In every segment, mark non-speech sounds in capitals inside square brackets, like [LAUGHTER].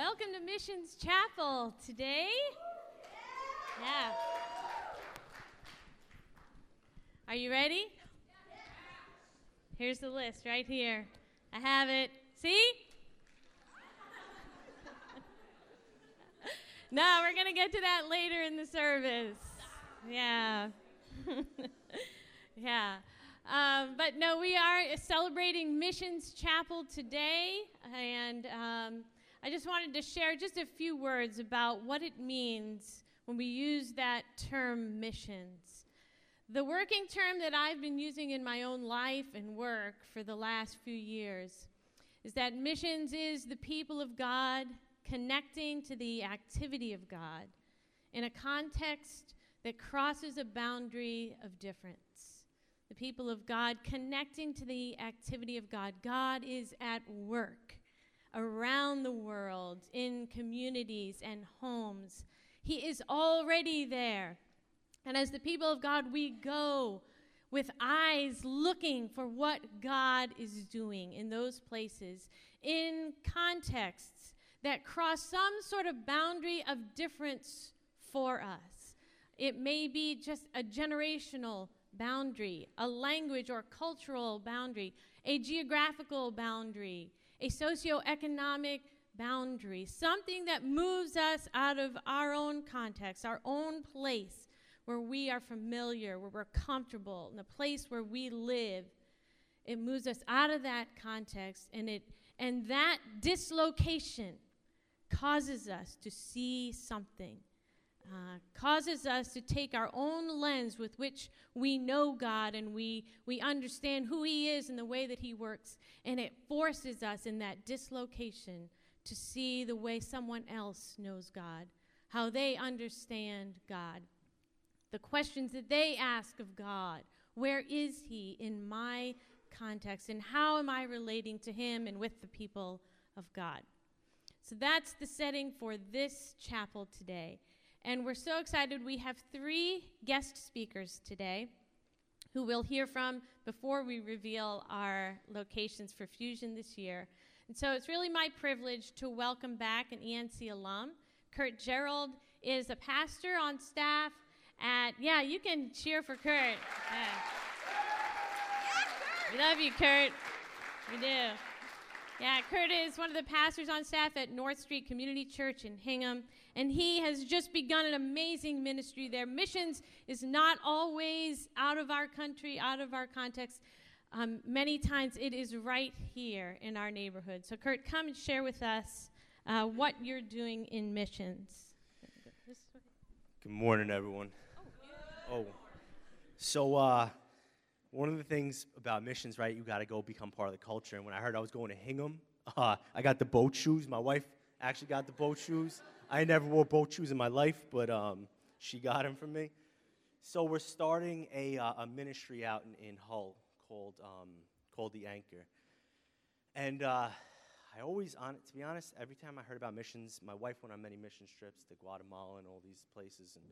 Welcome to Missions Chapel today. Yeah. Are you ready? Here's the list right here. I have it. See? [LAUGHS] no, we're going to get to that later in the service. Yeah. [LAUGHS] yeah. Um, but no, we are celebrating Missions Chapel today, and um, I just wanted to share just a few words about what it means when we use that term missions. The working term that I've been using in my own life and work for the last few years is that missions is the people of God connecting to the activity of God in a context that crosses a boundary of difference. The people of God connecting to the activity of God. God is at work around the world in communities and homes. He is already there. And as the people of God, we go with eyes looking for what God is doing in those places, in contexts that cross some sort of boundary of difference for us. It may be just a generational boundary, a language or cultural boundary, a geographical boundary, a socioeconomic boundary, something that moves us out of our own context, our own place where we are familiar, where we're comfortable, in the place where we live. It moves us out of that context and it and that dislocation causes us to see something. Uh, causes us to take our own lens with which we know God and we, we understand who He is and the way that He works. And it forces us in that dislocation to see the way someone else knows God, how they understand God, the questions that they ask of God. Where is He in my context? And how am I relating to Him and with the people of God? So that's the setting for this chapel today. And we're so excited. We have three guest speakers today who we'll hear from before we reveal our locations for Fusion this year. And so it's really my privilege to welcome back an ENC alum. Kurt Gerald is a pastor on staff at, yeah, you can cheer for Kurt. Yeah. We love you, Kurt. We do. Yeah, Kurt is one of the pastors on staff at North Street Community Church in Hingham, and he has just begun an amazing ministry there. Missions is not always out of our country, out of our context. Um, many times it is right here in our neighborhood. So, Kurt, come and share with us uh, what you're doing in missions. Good morning, everyone. Oh, so uh, one of the things about missions, right? You got to go become part of the culture. And when I heard I was going to Hingham, uh, [LAUGHS] I got the boat shoes. My wife actually got the boat shoes. I never wore boat shoes in my life, but um, she got them for me. So we're starting a, uh, a ministry out in, in Hull called um, called the Anchor. And uh, I always, on to be honest, every time I heard about missions, my wife went on many mission trips to Guatemala and all these places. And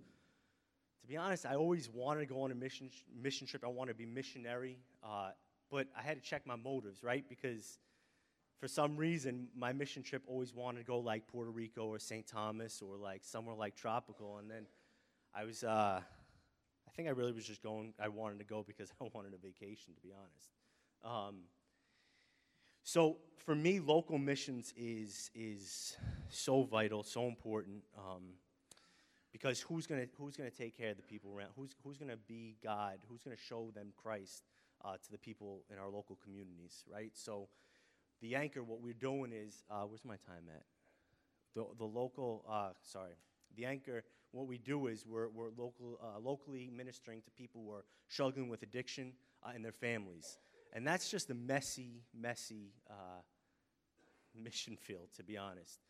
to be honest, I always wanted to go on a mission mission trip. I wanted to be missionary, uh, but I had to check my motives, right? Because for some reason, my mission trip always wanted to go like Puerto Rico or St. Thomas or like somewhere like tropical. And then I was. Uh, I think I really was just going, I wanted to go because [LAUGHS] I wanted a vacation, to be honest. Um, so for me, local missions is, is so vital, so important, um, because who's going who's gonna take care of the people around? Who's, who's going to be God? Who's going to show them Christ uh, to the people in our local communities, right? So the anchor, what we're doing is, uh, where's my time at? The, the local, uh, sorry, the anchor, what we do is we're, we're local, uh, locally ministering to people who are struggling with addiction uh, and their families. And that's just a messy, messy uh, [LAUGHS] mission field, to be honest.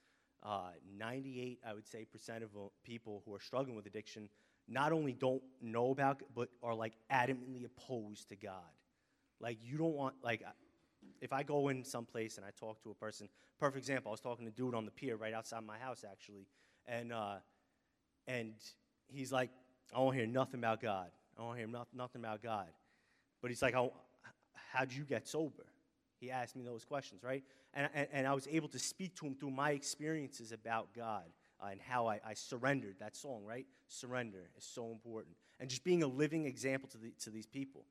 Uh, 98, I would say, percent of people who are struggling with addiction not only don't know about, but are like adamantly opposed to God. Like, you don't want, like, if I go in someplace and I talk to a person, perfect example, I was talking to a dude on the pier right outside my house, actually, and, uh, and he's like, I don't hear nothing about God. I don't hear no- nothing about God. But he's like, how'd you get sober? He asked me those questions, right? And, and, and I was able to speak to him through my experiences about God uh, and how I, I surrendered. That song, right? Surrender is so important. And just being a living example to, the, to these people.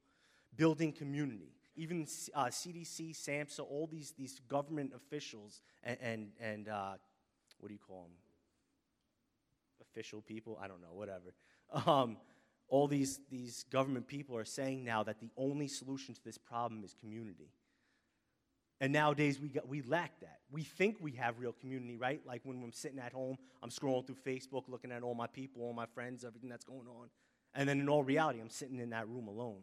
Building community. Even uh, CDC, SAMHSA, all these, these government officials and, and, and uh, what do you call them? Official people? I don't know, whatever. Um, all these, these government people are saying now that the only solution to this problem is community. And nowadays we, got, we lack that. We think we have real community, right? Like when I'm sitting at home, I'm scrolling through Facebook, looking at all my people, all my friends, everything that's going on. And then in all reality, I'm sitting in that room alone,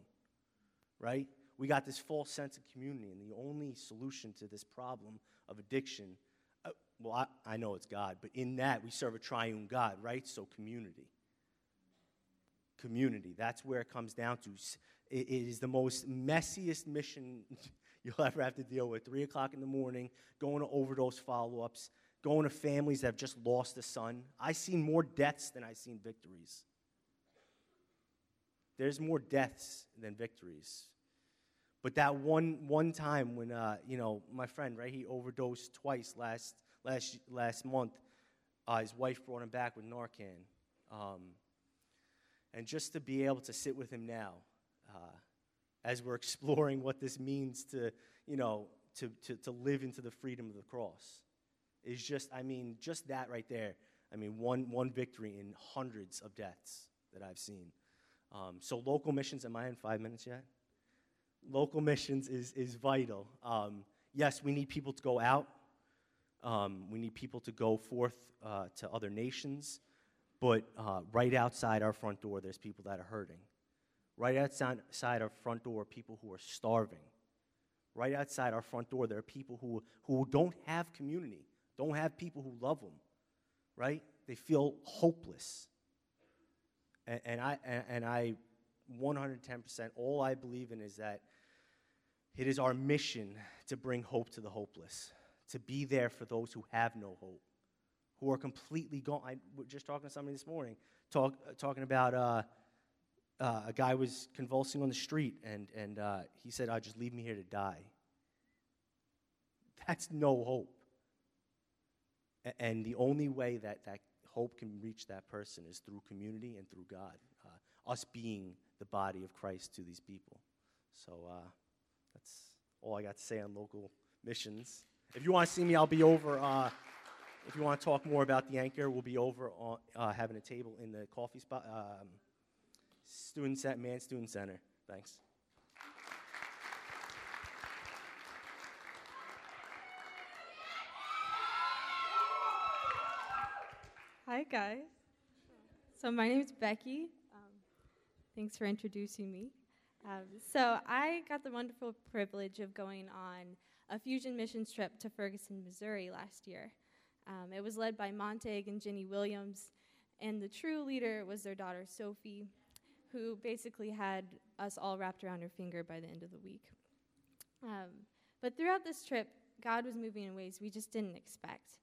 right? We got this false sense of community, and the only solution to this problem of addiction, uh, well, I, I know it's God, but in that we serve a triune God, right? So community. Community, that's where it comes down to. It is the most messiest mission [LAUGHS] you'll ever have to deal with. Three o'clock in the morning, going to overdose follow ups, going to families that have just lost a son. I've seen more deaths than I've seen victories. There's more deaths than victories. But that one, one time when, uh, you know, my friend, right, he overdosed twice last, last, last month. Uh, his wife brought him back with Narcan. Um, and just to be able to sit with him now, uh, as we're exploring what this means to, you know, to, to, to live into the freedom of the cross. Is just, I mean, just that right there. I mean, one, one victory in hundreds of deaths that I've seen. Um, so, local missions, am I in five minutes yet? Local missions is, is vital. Um, yes, we need people to go out, um, we need people to go forth uh, to other nations, but uh, right outside our front door, there's people that are hurting. Right outside our front door are people who are starving. Right outside our front door, there are people who, who don't have community, don't have people who love them, right? They feel hopeless. And, and I, and, I 110%, all I believe in is that it is our mission to bring hope to the hopeless, to be there for those who have no hope, who are completely gone. I was just talking to somebody this morning, talk, talking about. Uh, uh, a guy was convulsing on the street, and, and uh, he said, oh, just leave me here to die. [LAUGHS] That's no hope. A- and the only way that that hope can reach that person is through community and through God, uh, us being the body of Christ to these people. So uh, that's all I got to say on local missions. If you want to see me, I'll be over. Uh, if you want to talk more about the anchor, we'll be over on, uh, having a table in the coffee spot. Um, Student Center, Mann Student Center. Thanks. Hi, guys. So, my name is Becky. Um, thanks for introducing me. Um, so, I got the wonderful privilege of going on a fusion missions trip to Ferguson, Missouri last year. Um, it was led by Montague and Jenny Williams, and the true leader was their daughter, Sophie who basically had us all wrapped around her finger by the end of the week. Um, but throughout this trip, God was moving in ways we just didn't expect.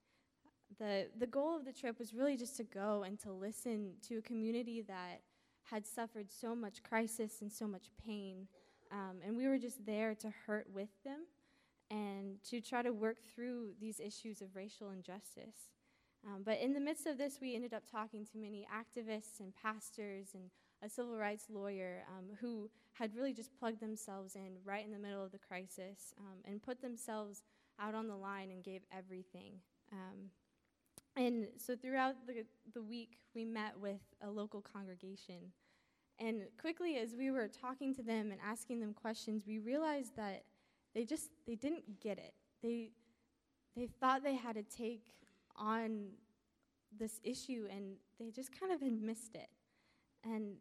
The, the goal of the trip was really just to go and to listen to a community that had suffered so much crisis and so much pain. Um, and we were just there to hurt with them and to try to work through these issues of racial injustice. Um, but in the midst of this, we ended up talking to many activists and pastors and a civil rights lawyer um, who had really just plugged themselves in right in the middle of the crisis um, and put themselves out on the line and gave everything. Um, and so throughout the, the week, we met with a local congregation. And quickly, as we were talking to them and asking them questions, we realized that they just they didn't get it. They they thought they had a take on this issue, and they just kind of had missed it. And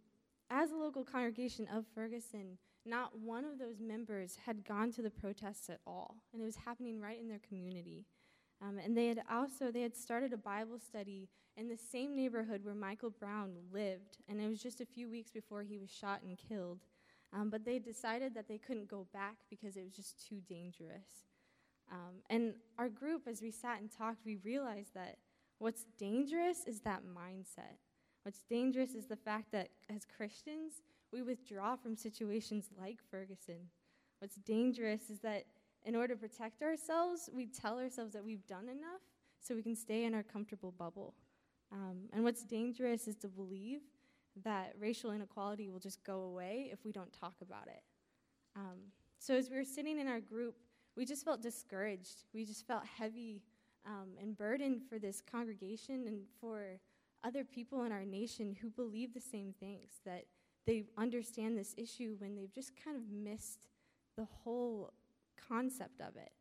as a local congregation of Ferguson, not one of those members had gone to the protests at all, and it was happening right in their community. Um, and they had also they had started a Bible study in the same neighborhood where Michael Brown lived, and it was just a few weeks before he was shot and killed. Um, but they decided that they couldn't go back because it was just too dangerous. Um, and our group, as we sat and talked, we realized that what's dangerous is that mindset. What's dangerous is the fact that as Christians, we withdraw from situations like Ferguson. What's dangerous is that in order to protect ourselves, we tell ourselves that we've done enough so we can stay in our comfortable bubble. Um, and what's dangerous is to believe that racial inequality will just go away if we don't talk about it. Um, so as we were sitting in our group, we just felt discouraged. We just felt heavy um, and burdened for this congregation and for other people in our nation who believe the same things, that they understand this issue when they've just kind of missed the whole concept of it.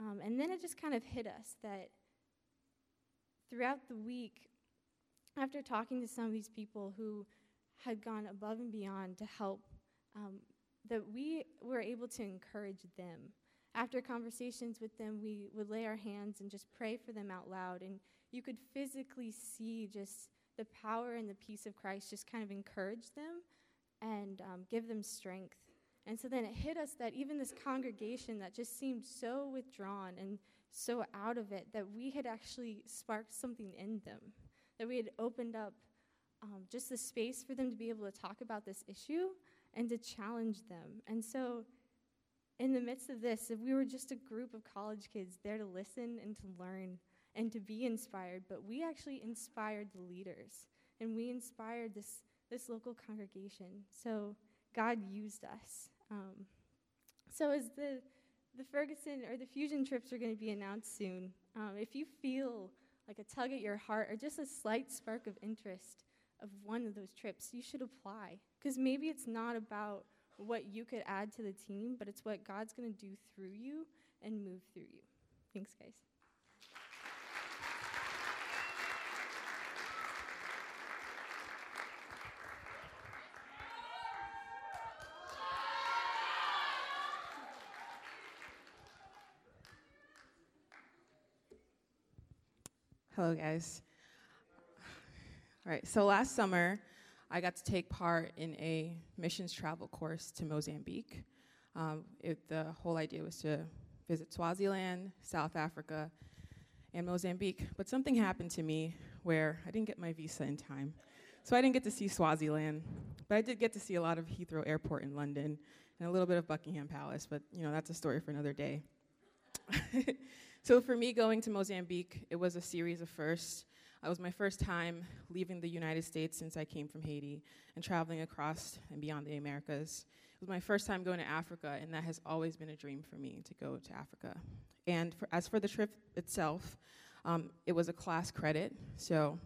Um, and then it just kind of hit us that throughout the week, after talking to some of these people who had gone above and beyond to help, um, that we were able to encourage them. After conversations with them, we would lay our hands and just pray for them out loud. And you could physically see just the power and the peace of Christ just kind of encourage them and um, give them strength. And so then it hit us that even this congregation that just seemed so withdrawn and so out of it, that we had actually sparked something in them, that we had opened up um, just the space for them to be able to talk about this issue and to challenge them. And so, in the midst of this, if we were just a group of college kids there to listen and to learn and to be inspired, but we actually inspired the leaders and we inspired this, this local congregation. So, God used us. Um, so, as the the Ferguson or the Fusion trips are going to be announced soon. Um, if you feel like a tug at your heart or just a slight spark of interest of one of those trips, you should apply. Because maybe it's not about what you could add to the team, but it's what God's going to do through you and move through you. Thanks, guys. Hello, guys. All right, so last summer, I got to take part in a missions travel course to Mozambique. Um, it, the whole idea was to visit Swaziland, South Africa, and Mozambique. But something happened to me where I didn't get my visa in time. So I didn't get to see Swaziland, but I did get to see a lot of Heathrow Airport in London and a little bit of Buckingham Palace, but you know, that's a story for another day. [LAUGHS] So for me, going to Mozambique, it was a series of firsts. It was my first time leaving the United States since I came from Haiti and traveling across and beyond the Americas. It was my first time going to Africa, and that has always been a dream for me to go to Africa. And for, as for the trip itself, um, it was a class credit, so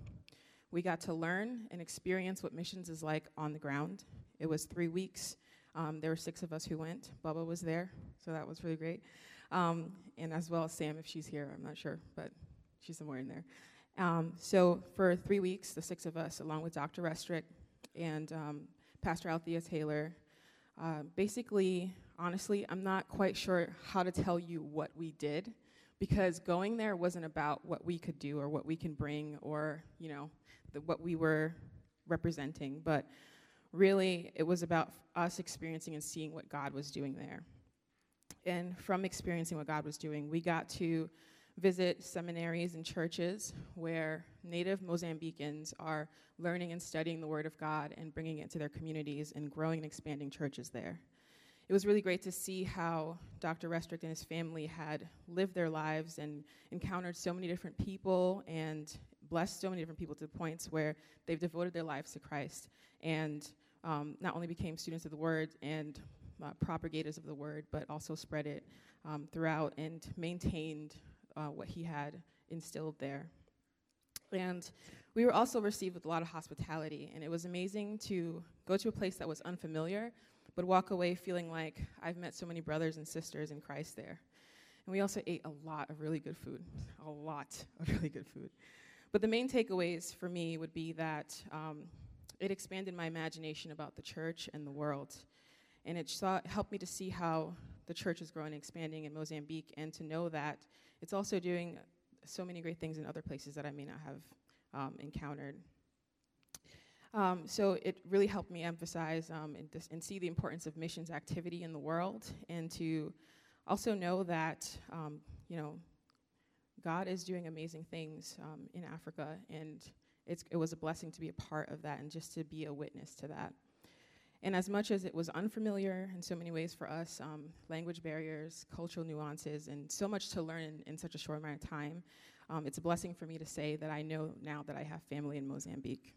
we got to learn and experience what missions is like on the ground. It was three weeks. Um, there were six of us who went. Bubba was there, so that was really great um, and as well as Sam if she's here. I'm not sure, but she's somewhere in there. Um, so for three weeks, the six of us, along with Dr. Restrick and um, Pastor Althea Taylor, uh, basically, honestly, I'm not quite sure how to tell you what we did because going there wasn't about what we could do or what we can bring or you know the, what we were representing, but really it was about us experiencing and seeing what God was doing there and from experiencing what God was doing, we got to visit seminaries and churches where native Mozambicans are learning and studying the Word of God and bringing it to their communities and growing and expanding churches there. It was really great to see how Dr. Restrick and his family had lived their lives and encountered so many different people and blessed so many different people to the points where they've devoted their lives to Christ and um, not only became students of the Word and uh, propagators of the word, but also spread it um, throughout and maintained uh, what he had instilled there. And we were also received with a lot of hospitality, and it was amazing to go to a place that was unfamiliar, but walk away feeling like I've met so many brothers and sisters in Christ there. And we also ate a lot of really good food, a lot of really good food. But the main takeaways for me would be that um, it expanded my imagination about the church and the world and it saw, helped me to see how the church is growing and expanding in Mozambique and to know that it's also doing so many great things in other places that I may not have um, encountered. Um, so it really helped me emphasize um, and, and, see the importance of missions activity in the world and to also know that, um, you know, God is doing amazing things um, in Africa and it was a blessing to be a part of that and just to be a witness to that. And as much as it was unfamiliar in so many ways for us, um, language barriers, cultural nuances, and so much to learn in, in such a short amount of time, um, it's a blessing for me to say that I know now that I have family in Mozambique.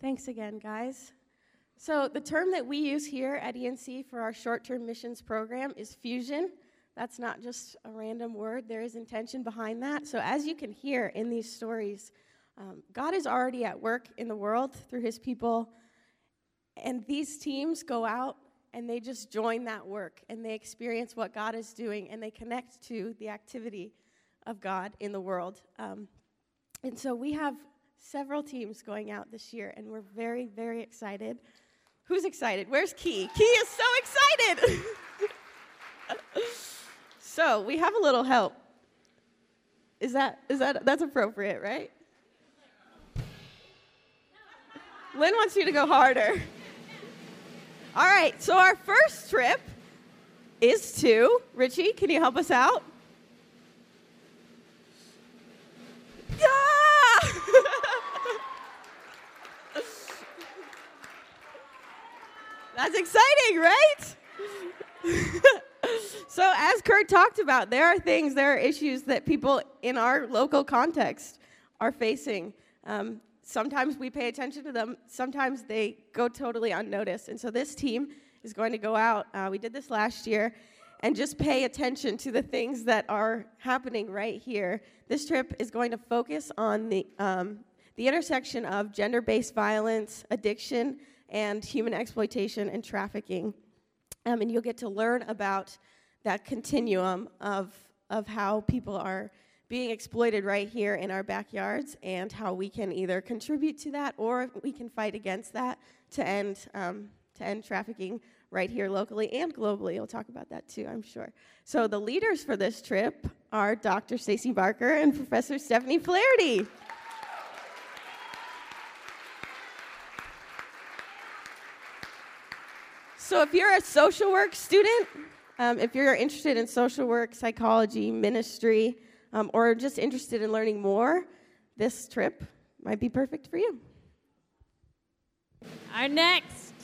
Thanks again, guys. So, the term that we use here at ENC for our short term missions program is fusion. That's not just a random word, there is intention behind that. So, as you can hear in these stories, um, God is already at work in the world through his people. And these teams go out and they just join that work and they experience what God is doing and they connect to the activity of God in the world. Um, and so we have several teams going out this year and we're very, very excited. Who's excited? Where's Key? Key is so excited. [LAUGHS] so we have a little help. Is that is that that's appropriate, right? Lynn wants you to go harder. All right, so our first trip is to Richie. Can you help us out? Yeah! [LAUGHS] That's exciting, right? So, as Kurt talked about, there are things, there are issues that people in our local context are facing. Um, sometimes we pay attention to them, sometimes they go totally unnoticed. And so this team is going to go out, uh, we did this last year, and just pay attention to the things that are happening right here. This trip is going to focus on the, um, the intersection of gender based violence, addiction, and human exploitation and trafficking. Um, and you'll get to learn about that continuum of, of how people are being exploited right here in our backyards and how we can either contribute to that or we can fight against that to end, um, to end trafficking right here locally and globally. We'll talk about that too, I'm sure. So the leaders for this trip are Dr. Stacy Barker and Professor Stephanie Flaherty. So if you're a social work student, um, if you're interested in social work, psychology, ministry, um, or just interested in learning more, this trip might be perfect for you. Our next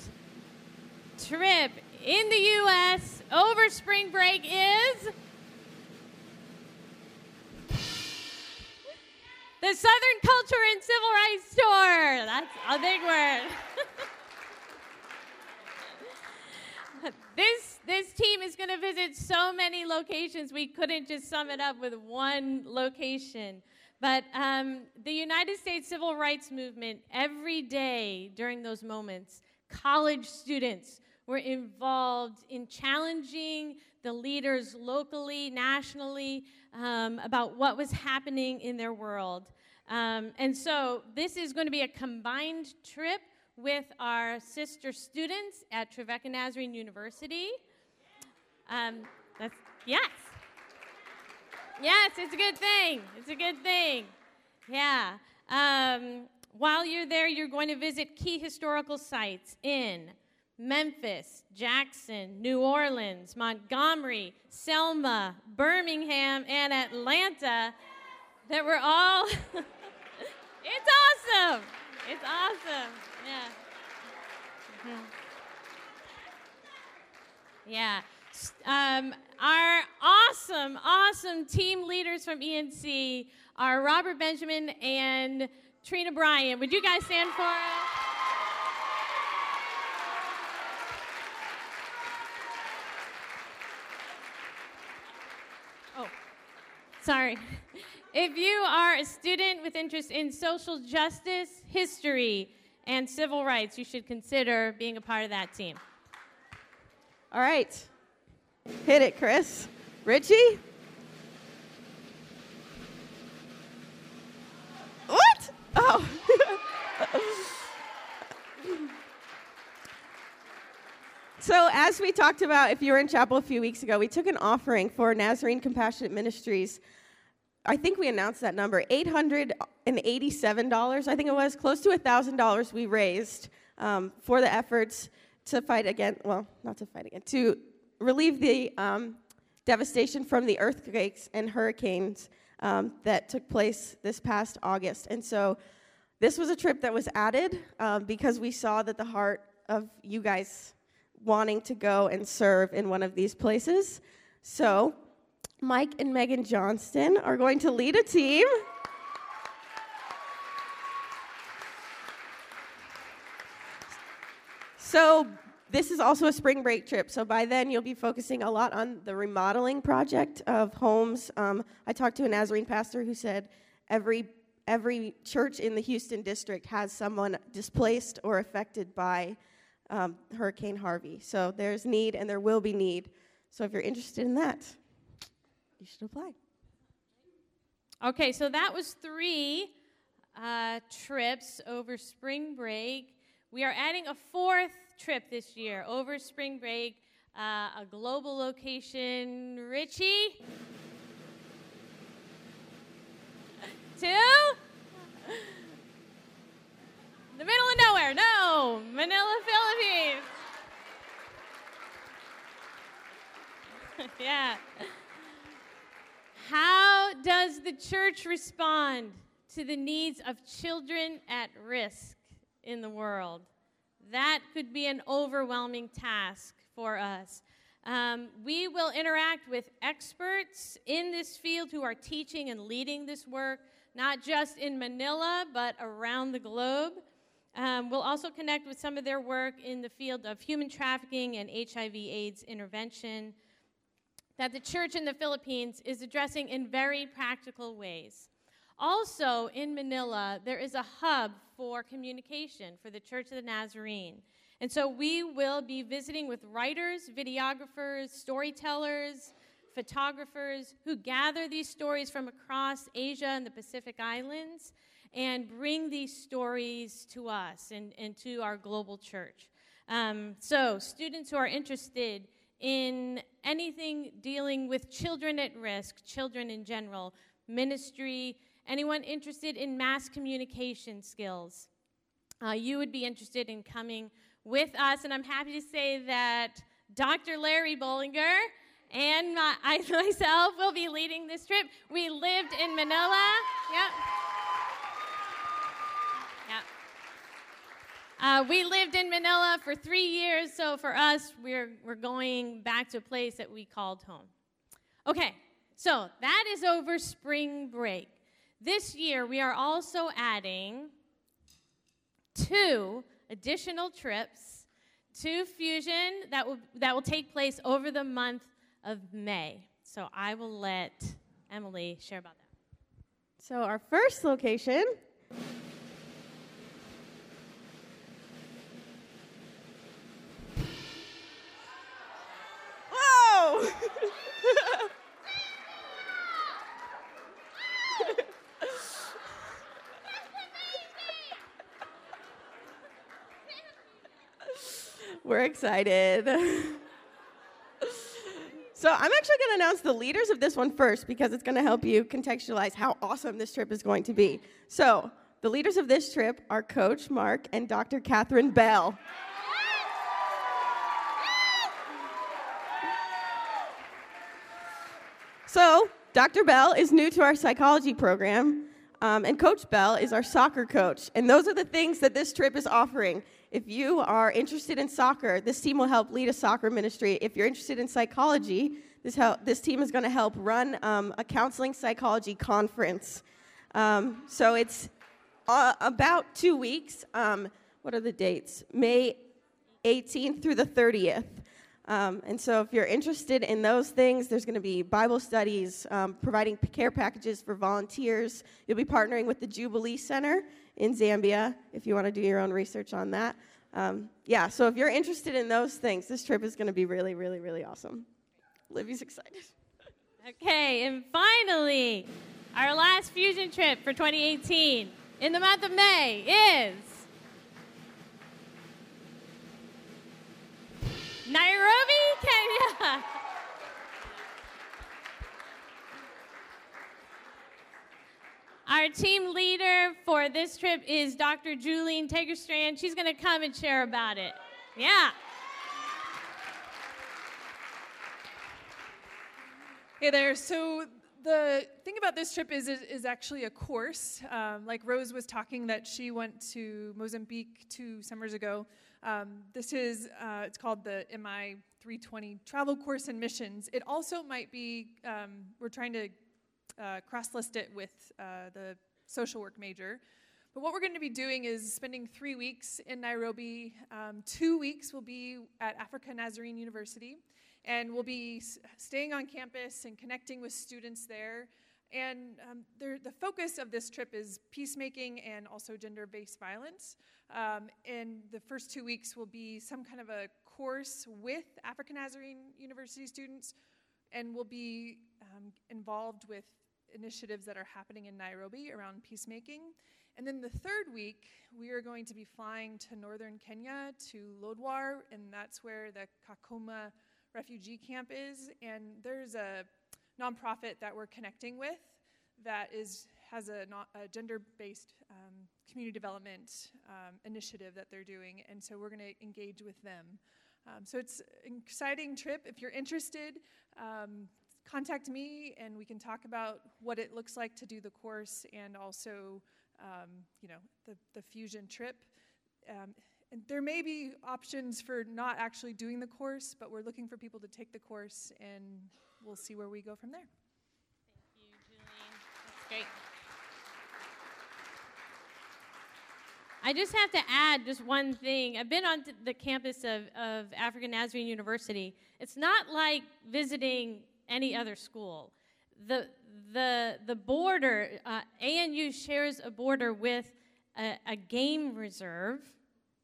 trip in the U.S. over spring break is the Southern Culture and Civil Rights Tour. That's a big word. [LAUGHS] this this team is going to visit so many locations. We couldn't just sum it up with one location. But um, the United States Civil Rights Movement, every day during those moments, college students were involved in challenging the leaders locally, nationally, um, about what was happening in their world. Um, and so this is going to be a combined trip with our sister students at Trevecca Nazarene University. Um, that's, yes. Yes, it's a good thing. It's a good thing. Yeah. Um, while you're there, you're going to visit key historical sites in Memphis, Jackson, New Orleans, Montgomery, Selma, Birmingham, and Atlanta that were all. [LAUGHS] it's awesome. It's awesome. Yeah. Mm-hmm. Yeah. Um, our awesome, awesome team leaders from ENC are Robert Benjamin and Trina Bryan. Would you guys stand for us? Oh, sorry. If you are a student with interest in social justice, history, and civil rights, you should consider being a part of that team. All right. Hit it, Chris. Richie? What? Oh. [LAUGHS] so, as we talked about, if you were in chapel a few weeks ago, we took an offering for Nazarene Compassionate Ministries. I think we announced that number $887, I think it was, close to $1,000 we raised um, for the efforts to fight against, well, not to fight against, to relieve the um, devastation from the earthquakes and hurricanes um, that took place this past August. And so this was a trip that was added um, because we saw that the heart of you guys wanting to go and serve in one of these places. So Mike and Megan Johnston are going to lead a team. So this is also a spring break trip. So by then you'll be focusing a lot on the remodeling project of homes. Um, I talked to a Nazarene pastor who said every every church in the Houston district has someone displaced or affected by um, Hurricane Harvey. So there's need and there will be need. So if you're interested in that, you should apply. Okay, so that was three uh, trips over spring break. We are adding a fourth trip this year over spring break, uh, a global location. Richie? Two? The middle of nowhere. No, Manila, Philippines. [LAUGHS] yeah. How does the church respond to the needs of children at risk in the world? That could be an overwhelming task for us. Um, we will interact with experts in this field who are teaching and leading this work, not just in Manila, but around the globe. Um, we'll also connect with some of their work in the field of human trafficking and HIV/AIDS intervention that the church in the Philippines is addressing in very practical ways. Also, in Manila, there is a hub for communication for the Church of the Nazarene. And so we will be visiting with writers, videographers, storytellers, photographers who gather these stories from across Asia and the Pacific Islands and bring these stories to us and, and to our global church. Um, so, students who are interested in anything dealing with children at risk, children in general, ministry, anyone interested in mass communication skills, uh, you would be interested in coming with us. And I'm happy to say that Dr. Larry Bollinger and my, [LAUGHS] I myself will be leading this trip. We lived in Manila. Yep. Uh, we lived in Manila for three years, so for us, we're, we're going back to a place that we called home. Okay, so that is over spring break. This year, we are also adding two additional trips to Fusion that will, that will take place over the month of May. So I will let Emily share about that. So, our first location excited. [LAUGHS] so, I'm actually going to announce the leaders of this one first because it's going to help you contextualize how awesome this trip is going to be. So, the leaders of this trip are Coach Mark and Dr. Catherine Bell. So, Dr. Bell is new to our psychology program, um, and Coach Bell is our soccer coach. And those are the things that this trip is offering. If you are interested in soccer, this team will help lead a soccer ministry. If you're interested in psychology, this, help, this team is going to help run um, a counseling psychology conference. Um, so it's uh, about two weeks. Um, what are the dates? May 18th through the 30th. Um, and so, if you're interested in those things, there's going to be Bible studies, um, providing care packages for volunteers. You'll be partnering with the Jubilee Center in Zambia if you want to do your own research on that. Um, yeah, so if you're interested in those things, this trip is going to be really, really, really awesome. Livy's excited. Okay, and finally, our last fusion trip for 2018 in the month of May is Nairobi, Kenya. Our team leader this trip is Dr. Julian Tagerstrand. She's going to come and share about it. Yeah. Hey there. So the thing about this trip is is, is actually a course. Um, like Rose was talking that she went to Mozambique two summers ago. Um, this is uh, it's called the MI 320 Travel Course and Missions. It also might be um, we're trying to uh, cross list it with uh, the social work major. But what we're going to be doing is spending three weeks in Nairobi. Um, two weeks will be at Africa Nazarene University, and we'll be s- staying on campus and connecting with students there. And um, the focus of this trip is peacemaking and also gender based violence. Um, and the first two weeks will be some kind of a course with African Nazarene University students, and we'll be um, involved with initiatives that are happening in Nairobi around peacemaking. And then the third week, we are going to be flying to northern Kenya to Lodwar, and that's where the Kakuma refugee camp is. And there's a nonprofit that we're connecting with that is has a, a gender-based um, community development um, initiative that they're doing, and so we're going to engage with them. Um, so it's an exciting trip. If you're interested, um, contact me, and we can talk about what it looks like to do the course and also um, you know, the, the fusion trip. Um, and there may be options for not actually doing the course, but we're looking for people to take the course, and we'll see where we go from there. Thank you, Julian. That's great. I just have to add just one thing. I've been on the campus of, of African Nazarene University. It's not like visiting any other school. The, the, the border, uh, ANU shares a border with a, a game reserve,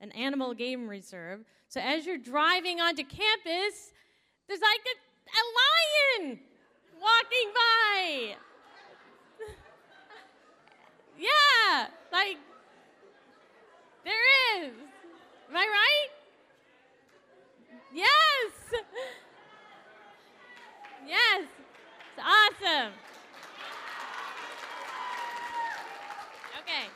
an animal game reserve. So as you're driving onto campus, there's like a, a lion walking by. [LAUGHS] yeah, like there is. Am I right? Yes. [LAUGHS] Yes. It's awesome. Okay.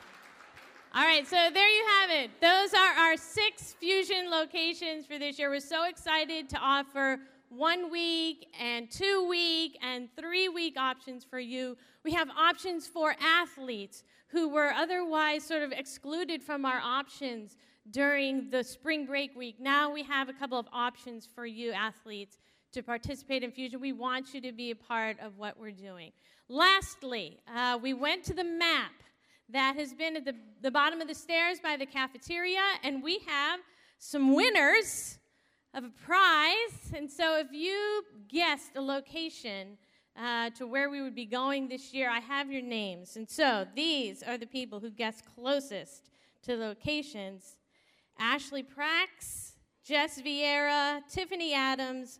All right, so there you have it. Those are our six fusion locations for this year. We're so excited to offer one week and two week and three week options for you. We have options for athletes who were otherwise sort of excluded from our options during the spring break week. Now we have a couple of options for you athletes to participate in Fusion. We want you to be a part of what we're doing. Lastly, uh, we went to the map that has been at the, the bottom of the stairs by the cafeteria, and we have some winners of a prize. And so if you guessed a location uh, to where we would be going this year, I have your names. And so these are the people who guessed closest to locations Ashley Prax, Jess Vieira, Tiffany Adams,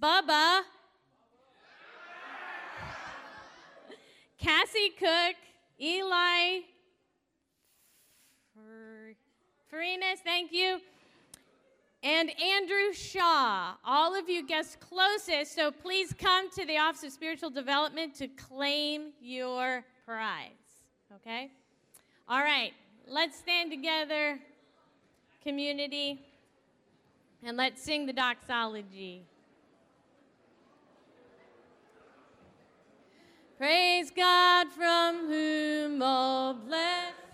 Bubba, Cassie Cook, Eli Farinas, thank you. And Andrew Shaw. All of you guessed closest, so please come to the Office of Spiritual Development to claim your prize. Okay? All right, let's stand together, community, and let's sing the doxology. Praise God from whom all blessings